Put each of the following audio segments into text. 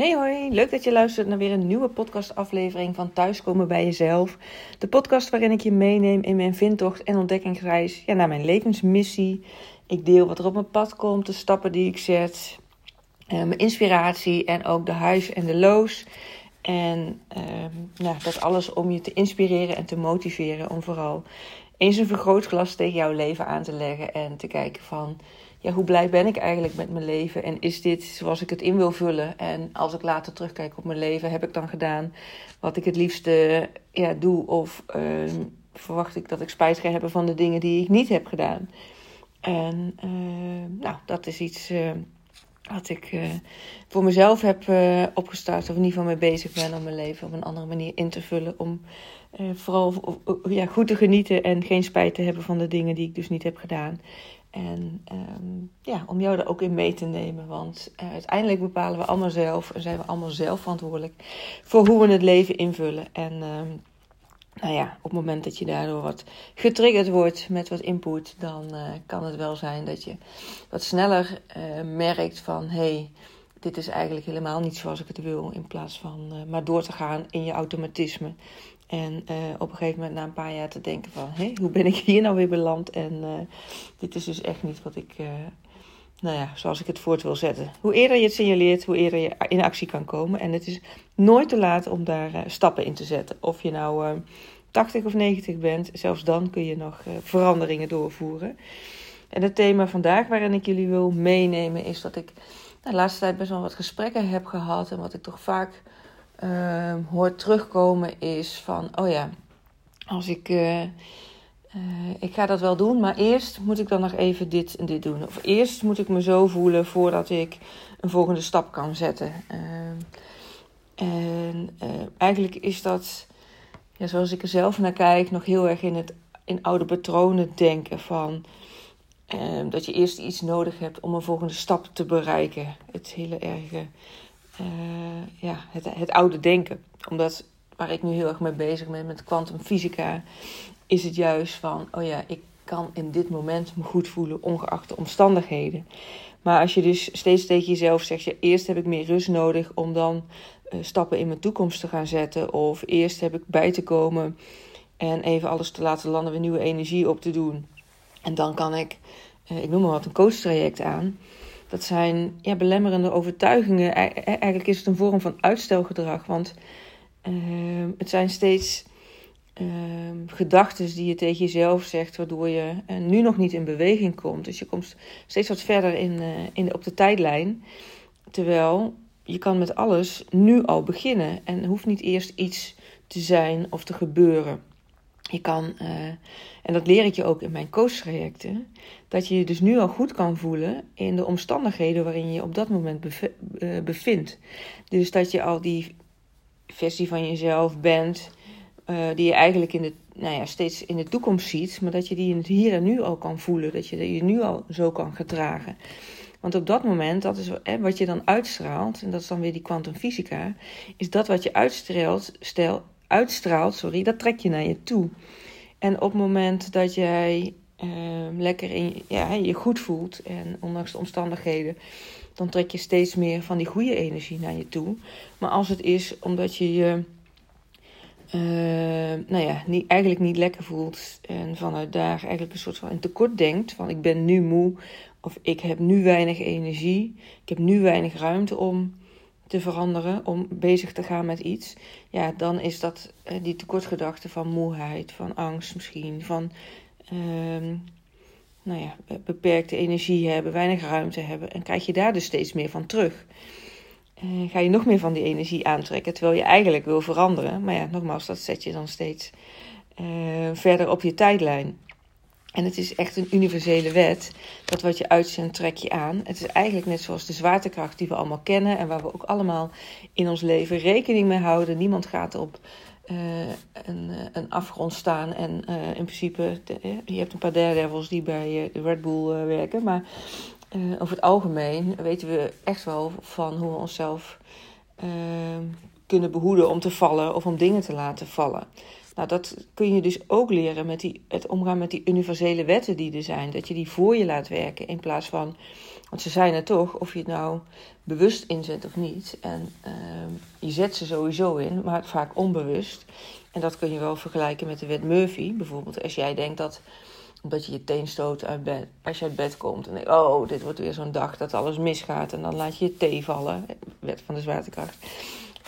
Hey hoi, leuk dat je luistert naar weer een nieuwe podcastaflevering van Thuiskomen bij Jezelf. De podcast waarin ik je meeneem in mijn vindtocht en ontdekkingsreis ja, naar mijn levensmissie. Ik deel wat er op mijn pad komt, de stappen die ik zet, eh, mijn inspiratie en ook de huis en de loos. En uh, nou, dat alles om je te inspireren en te motiveren om vooral eens een vergrootglas tegen jouw leven aan te leggen en te kijken van ja, hoe blij ben ik eigenlijk met mijn leven? En is dit zoals ik het in wil vullen? En als ik later terugkijk op mijn leven, heb ik dan gedaan wat ik het liefste ja, doe? Of uh, verwacht ik dat ik spijt ga hebben van de dingen die ik niet heb gedaan? En uh, nou, dat is iets uh, wat ik voor mezelf heb opgestart, of in ieder geval mee bezig ben om mijn leven op een andere manier in te vullen. Om vooral ja, goed te genieten en geen spijt te hebben van de dingen die ik dus niet heb gedaan. En um, ja, om jou er ook in mee te nemen. Want uiteindelijk bepalen we allemaal zelf en zijn we allemaal zelf verantwoordelijk voor hoe we het leven invullen. En um, nou ja, op het moment dat je daardoor wat getriggerd wordt met wat input, dan uh, kan het wel zijn dat je wat sneller uh, merkt van hé, hey, dit is eigenlijk helemaal niet zoals ik het wil. In plaats van maar door te gaan in je automatisme. En op een gegeven moment na een paar jaar te denken van... hé, hoe ben ik hier nou weer beland? En dit is dus echt niet wat ik... Nou ja, zoals ik het voort wil zetten. Hoe eerder je het signaleert, hoe eerder je in actie kan komen. En het is nooit te laat om daar stappen in te zetten. Of je nou 80 of 90 bent, zelfs dan kun je nog veranderingen doorvoeren. En het thema vandaag waarin ik jullie wil meenemen... is dat ik de laatste tijd best wel wat gesprekken heb gehad... en wat ik toch vaak hoort terugkomen is van, oh ja, als ik, uh, ik ga dat wel doen, maar eerst moet ik dan nog even dit en dit doen. Of eerst moet ik me zo voelen voordat ik een volgende stap kan zetten. Ehm, en eigenlijk is dat, ja, zoals ik er zelf naar kijk, nog heel erg in, het, in oude patronen denken van... Dat je eerst iets nodig hebt om een volgende stap te bereiken. Het hele erge ja, het, het oude denken. Omdat waar ik nu heel erg mee bezig ben met kwantumfysica, is het juist van, oh ja, ik kan in dit moment me goed voelen, ongeacht de omstandigheden. Maar als je dus steeds tegen jezelf zegt, eerst heb ik meer rust nodig om dan uh, stappen in mijn toekomst te gaan zetten. Of eerst heb ik bij te komen en even alles te laten landen, weer nieuwe energie op te doen. En dan kan ik, uh, ik noem maar wat, een coachtraject aan. Dat zijn ja, belemmerende overtuigingen. Eigenlijk is het een vorm van uitstelgedrag. Want uh, het zijn steeds uh, gedachten die je tegen jezelf zegt, waardoor je uh, nu nog niet in beweging komt. Dus je komt steeds wat verder in, eh, in op de tijdlijn. Terwijl je kan met alles nu al beginnen. En hoeft niet eerst iets te zijn of te gebeuren. Je kan, uh, en dat leer ik je ook in mijn coachtrajecten, dat je je dus nu al goed kan voelen in de omstandigheden waarin je je op dat moment bevindt. Dus dat je al die versie van jezelf bent, uh, die je eigenlijk in de, nou ja, steeds in de toekomst ziet, maar dat je die in het hier en nu al kan voelen, dat je je nu al zo kan gedragen. Want op dat moment, dat is hè, wat je dan uitstraalt, en dat is dan weer die kwantumfysica, is dat wat je uitstraalt, stel, uitstraalt, sorry, dat trek je naar je toe. En op het moment dat jij uh, lekker in, ja, je goed voelt en ondanks de omstandigheden, dan trek je steeds meer van die goede energie naar je toe. Maar als het is omdat je je uh, nou ja, niet, eigenlijk niet lekker voelt en vanuit daar eigenlijk een soort van in tekort denkt, van ik ben nu moe of ik heb nu weinig energie, ik heb nu weinig ruimte om te veranderen, om bezig te gaan met iets, ja, dan is dat uh, die tekortgedachte van moeheid, van angst misschien, van uh, nou ja, beperkte energie hebben, weinig ruimte hebben. En krijg je daar dus steeds meer van terug. Uh, ga je nog meer van die energie aantrekken, terwijl je eigenlijk wil veranderen. Maar ja, nogmaals, dat zet je dan steeds uh, verder op je tijdlijn. En het is echt een universele wet. Dat wat je uitzendt, trek je aan. Het is eigenlijk net zoals de zwaartekracht die we allemaal kennen. En waar we ook allemaal in ons leven rekening mee houden. Niemand gaat op uh, een, een, afgrond staan. En in principe, je hebt een paar daredevils die bij de Red Bull werken. Maar over het algemeen weten we echt wel van hoe we onszelf kunnen behoeden om te vallen of om dingen te laten vallen. Nou, dat kun je dus ook leren met die, het omgaan met die universele wetten die er zijn. Dat je die voor je laat werken in plaats van, want ze zijn er toch, of je het nou bewust inzet of niet. En ehm, je zet ze sowieso in, maar vaak onbewust. En dat kun je wel vergelijken met de wet Murphy. Bijvoorbeeld als jij denkt dat omdat je je teen stoot uit bed. Als je uit bed komt en denkt, oh, dit wordt weer zo'n dag dat alles misgaat. En dan laat je je thee vallen, wet van de zwaartekracht.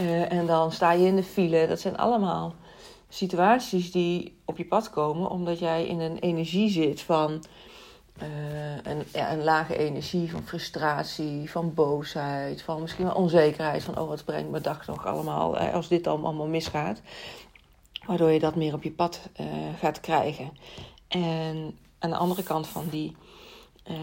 Uh, en dan sta je in de file. Dat zijn allemaal situaties die op je pad komen omdat jij in een energie zit van uh, een, ja, een lage energie, van frustratie, van boosheid, van misschien wel onzekerheid. Van, oh, wat brengt mijn dag nog allemaal als dit allemaal misgaat. Waardoor je dat meer op je pad uh, gaat krijgen. En aan de andere kant van die, uh,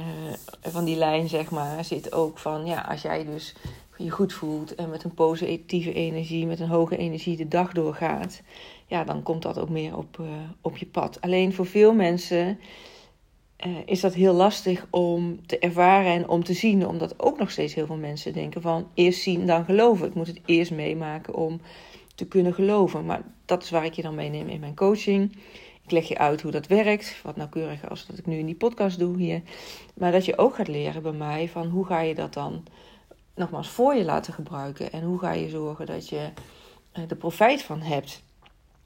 van die lijn, zeg maar, zit ook van ja, als jij dus je goed voelt en met een positieve energie, met een hoge energie de dag doorgaat, ja, dan komt dat ook meer op, uh, op je pad. Alleen voor veel mensen uh, is dat heel lastig om te ervaren en om te zien, omdat ook nog steeds heel veel mensen denken van eerst zien dan geloven. Ik moet het eerst meemaken om te kunnen geloven. Maar dat is waar ik je dan meeneem in mijn coaching. Ik leg je uit hoe dat werkt, wat nauwkeuriger als dat ik nu in die podcast doe hier. Maar dat je ook gaat leren bij mij van hoe ga je dat dan nogmaals voor je laten gebruiken. En hoe ga je zorgen dat je er eh, profijt van hebt.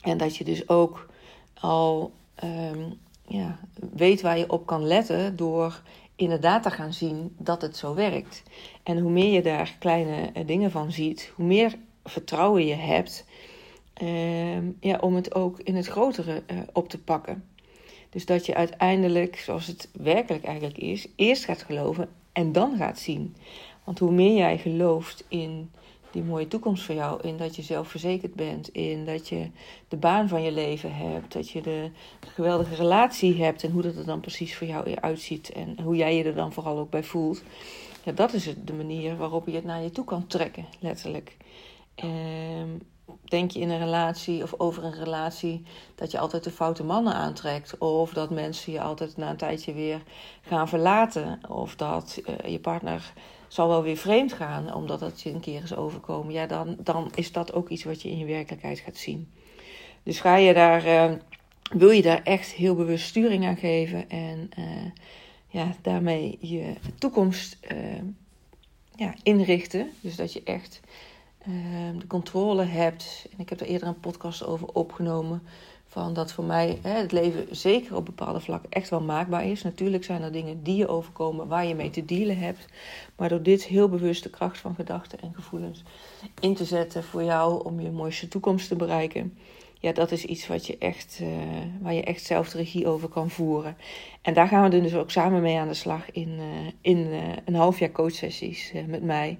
En dat je dus ook al um, ja, weet waar je op kan letten door inderdaad te gaan zien dat het zo werkt. En hoe meer je daar kleine eh, dingen van ziet, hoe meer vertrouwen je hebt Ehm, ja, om het ook in het grotere uh, op te pakken. Dus dat je uiteindelijk, zoals het werkelijk eigenlijk is, eerst gaat geloven en dan gaat zien. Want hoe meer jij gelooft in die mooie toekomst voor jou, in dat je zelfverzekerd bent, in dat je de baan van je leven hebt, dat je de geweldige relatie hebt en hoe dat er dan precies voor jou uitziet en hoe jij je er dan vooral ook bij voelt. Ja, dat is de manier waarop je het naar je toe kan trekken, letterlijk. Um, denk je in een relatie of over een relatie dat je altijd de foute mannen aantrekt. Of dat mensen je altijd na een tijdje weer gaan verlaten. Of dat uh, je partner zal wel weer vreemd gaan omdat het je een keer is overkomen. Ja, dan, dan is dat ook iets wat je in je werkelijkheid gaat zien. Dus ga je daar, uh, wil je daar echt heel bewust sturing aan geven en uh, ja, daarmee je toekomst ja, inrichten. Dus dat je echt de controle hebt. En ik heb er eerder een podcast over opgenomen. Van dat voor mij hè, het leven zeker op bepaalde vlakken echt wel maakbaar is. Natuurlijk zijn er dingen die je overkomen waar je mee te dealen hebt. Maar door dit heel bewust de kracht van gedachten en gevoelens in te zetten voor jou om je mooiste toekomst te bereiken. Ja, dat is iets wat je echt, uh, waar je echt zelf de regie over kan voeren. En daar gaan we dus ook samen mee aan de slag in, uh, in uh, een half jaar coachsessies met mij.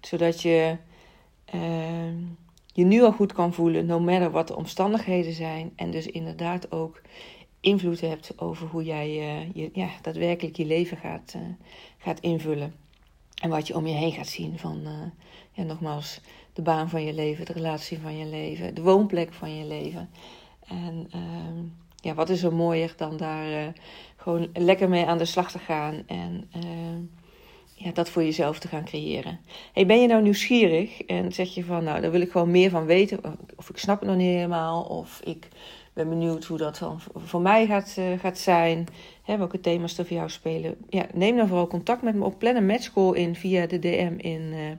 Zodat je Ehm, je nu al goed kan voelen, no matter wat de omstandigheden zijn. En dus inderdaad ook invloed hebt over hoe jij uh, je, ja, daadwerkelijk je leven gaat, uh, gaat invullen. En wat je om je heen gaat zien van, uh, ja, nogmaals, de baan van je leven, de relatie van je leven, de woonplek van je leven. En ehm, ja, wat is er mooier dan daar gewoon lekker mee aan de slag te gaan en ehm, ja, dat voor jezelf te gaan creëren. Hey, ben je nou nieuwsgierig en zeg je van, nou, daar wil ik gewoon meer van weten, of ik snap het nog niet helemaal, of ik ben benieuwd hoe dat dan voor mij gaat, uh, gaat zijn, hè, welke thema's er voor jou spelen. Ja, neem dan vooral contact met me op, plan een matchcall in via de DM in, uh,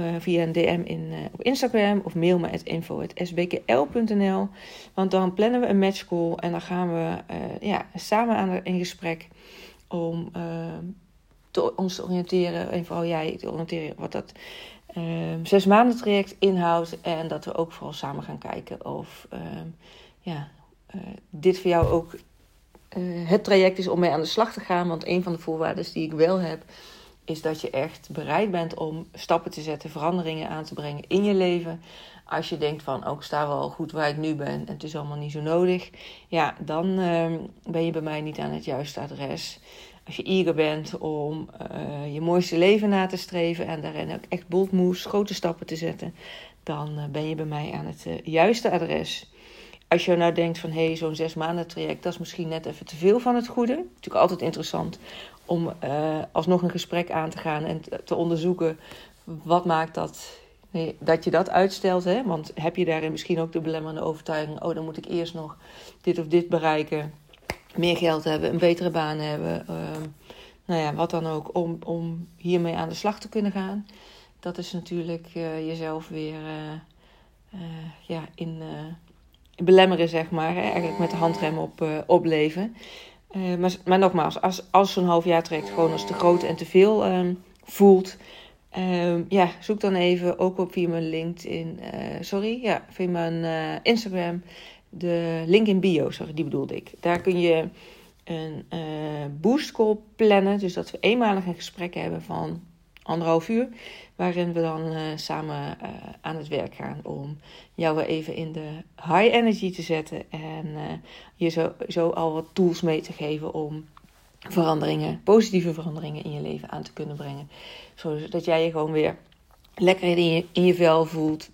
uh, via een DM in, op Instagram of mail me at info.sbkl.nl. Want dan plannen we een matchcall en dan gaan we ja, samen aan in gesprek om ons te oriënteren. En vooral jij te oriënteren wat dat uh, zes maanden traject inhoudt. En dat we ook vooral samen gaan kijken of uh, ja, uh, dit voor jou ook eh, het traject is om mee aan de slag te gaan. Want een van de voorwaarden die ik wel heb, is dat je echt bereid bent om stappen te zetten, veranderingen aan te brengen in je leven. Als je denkt van, ook oh, sta wel goed waar ik nu ben en het is allemaal niet zo nodig. Ja, dan ehm, ben je bij mij niet aan het juiste adres als je eager bent om uh, je mooiste leven na te streven en daarin ook echt boldmoes, grote stappen te zetten, dan uh, ben je bij mij aan het uh, juiste adres. Als je nou denkt van hé, hey, zo'n zes maanden traject, dat is misschien net even te veel van het goede. Natuurlijk altijd interessant om alsnog een gesprek aan te gaan en te onderzoeken wat maakt dat dat je dat uitstelt. Hè? Want heb je daarin misschien ook de belemmerende overtuiging: oh, dan moet ik eerst nog dit of dit bereiken. Meer geld hebben, een betere baan hebben. Ehm, nou ja, wat dan ook, om, om hiermee aan de slag te kunnen gaan. Dat is natuurlijk uh, jezelf weer uh, uh, ja, in, belemmeren, zeg maar. Hè? Eigenlijk met de handrem op, opleven. maar, maar nogmaals, als, als zo'n half jaar trekt gewoon als te groot en te veel ehm, voelt Um, ja, zoek dan even ook op via mijn LinkedIn. Sorry, ja, via mijn Instagram. De link in bio, sorry, die bedoelde ik. Daar kun je een uh, boost call plannen. Dus dat we eenmalig een gesprek hebben van anderhalf uur. Waarin we dan samen aan het werk gaan om jou weer even in de high energy te zetten. En je zo, zo al wat tools mee te geven om veranderingen, positieve veranderingen in je leven aan te kunnen brengen. Zodat jij je gewoon weer lekker in je, in je vel voelt.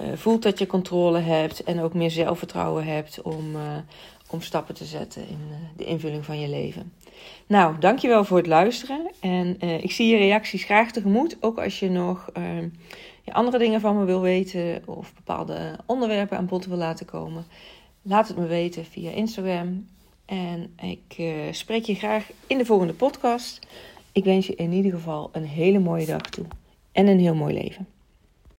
Uh, voelt dat je controle hebt en ook meer zelfvertrouwen hebt om, uh, om stappen te zetten in uh, de invulling van je leven. Nou, dankjewel voor het luisteren. En ik zie je reacties graag tegemoet. Ook als je nog ehm, andere dingen van me wil weten of bepaalde onderwerpen aan bod wil laten komen. Laat het me weten via Instagram en ik spreek je graag in de volgende podcast. Ik wens je in ieder geval een hele mooie dag toe en een heel mooi leven.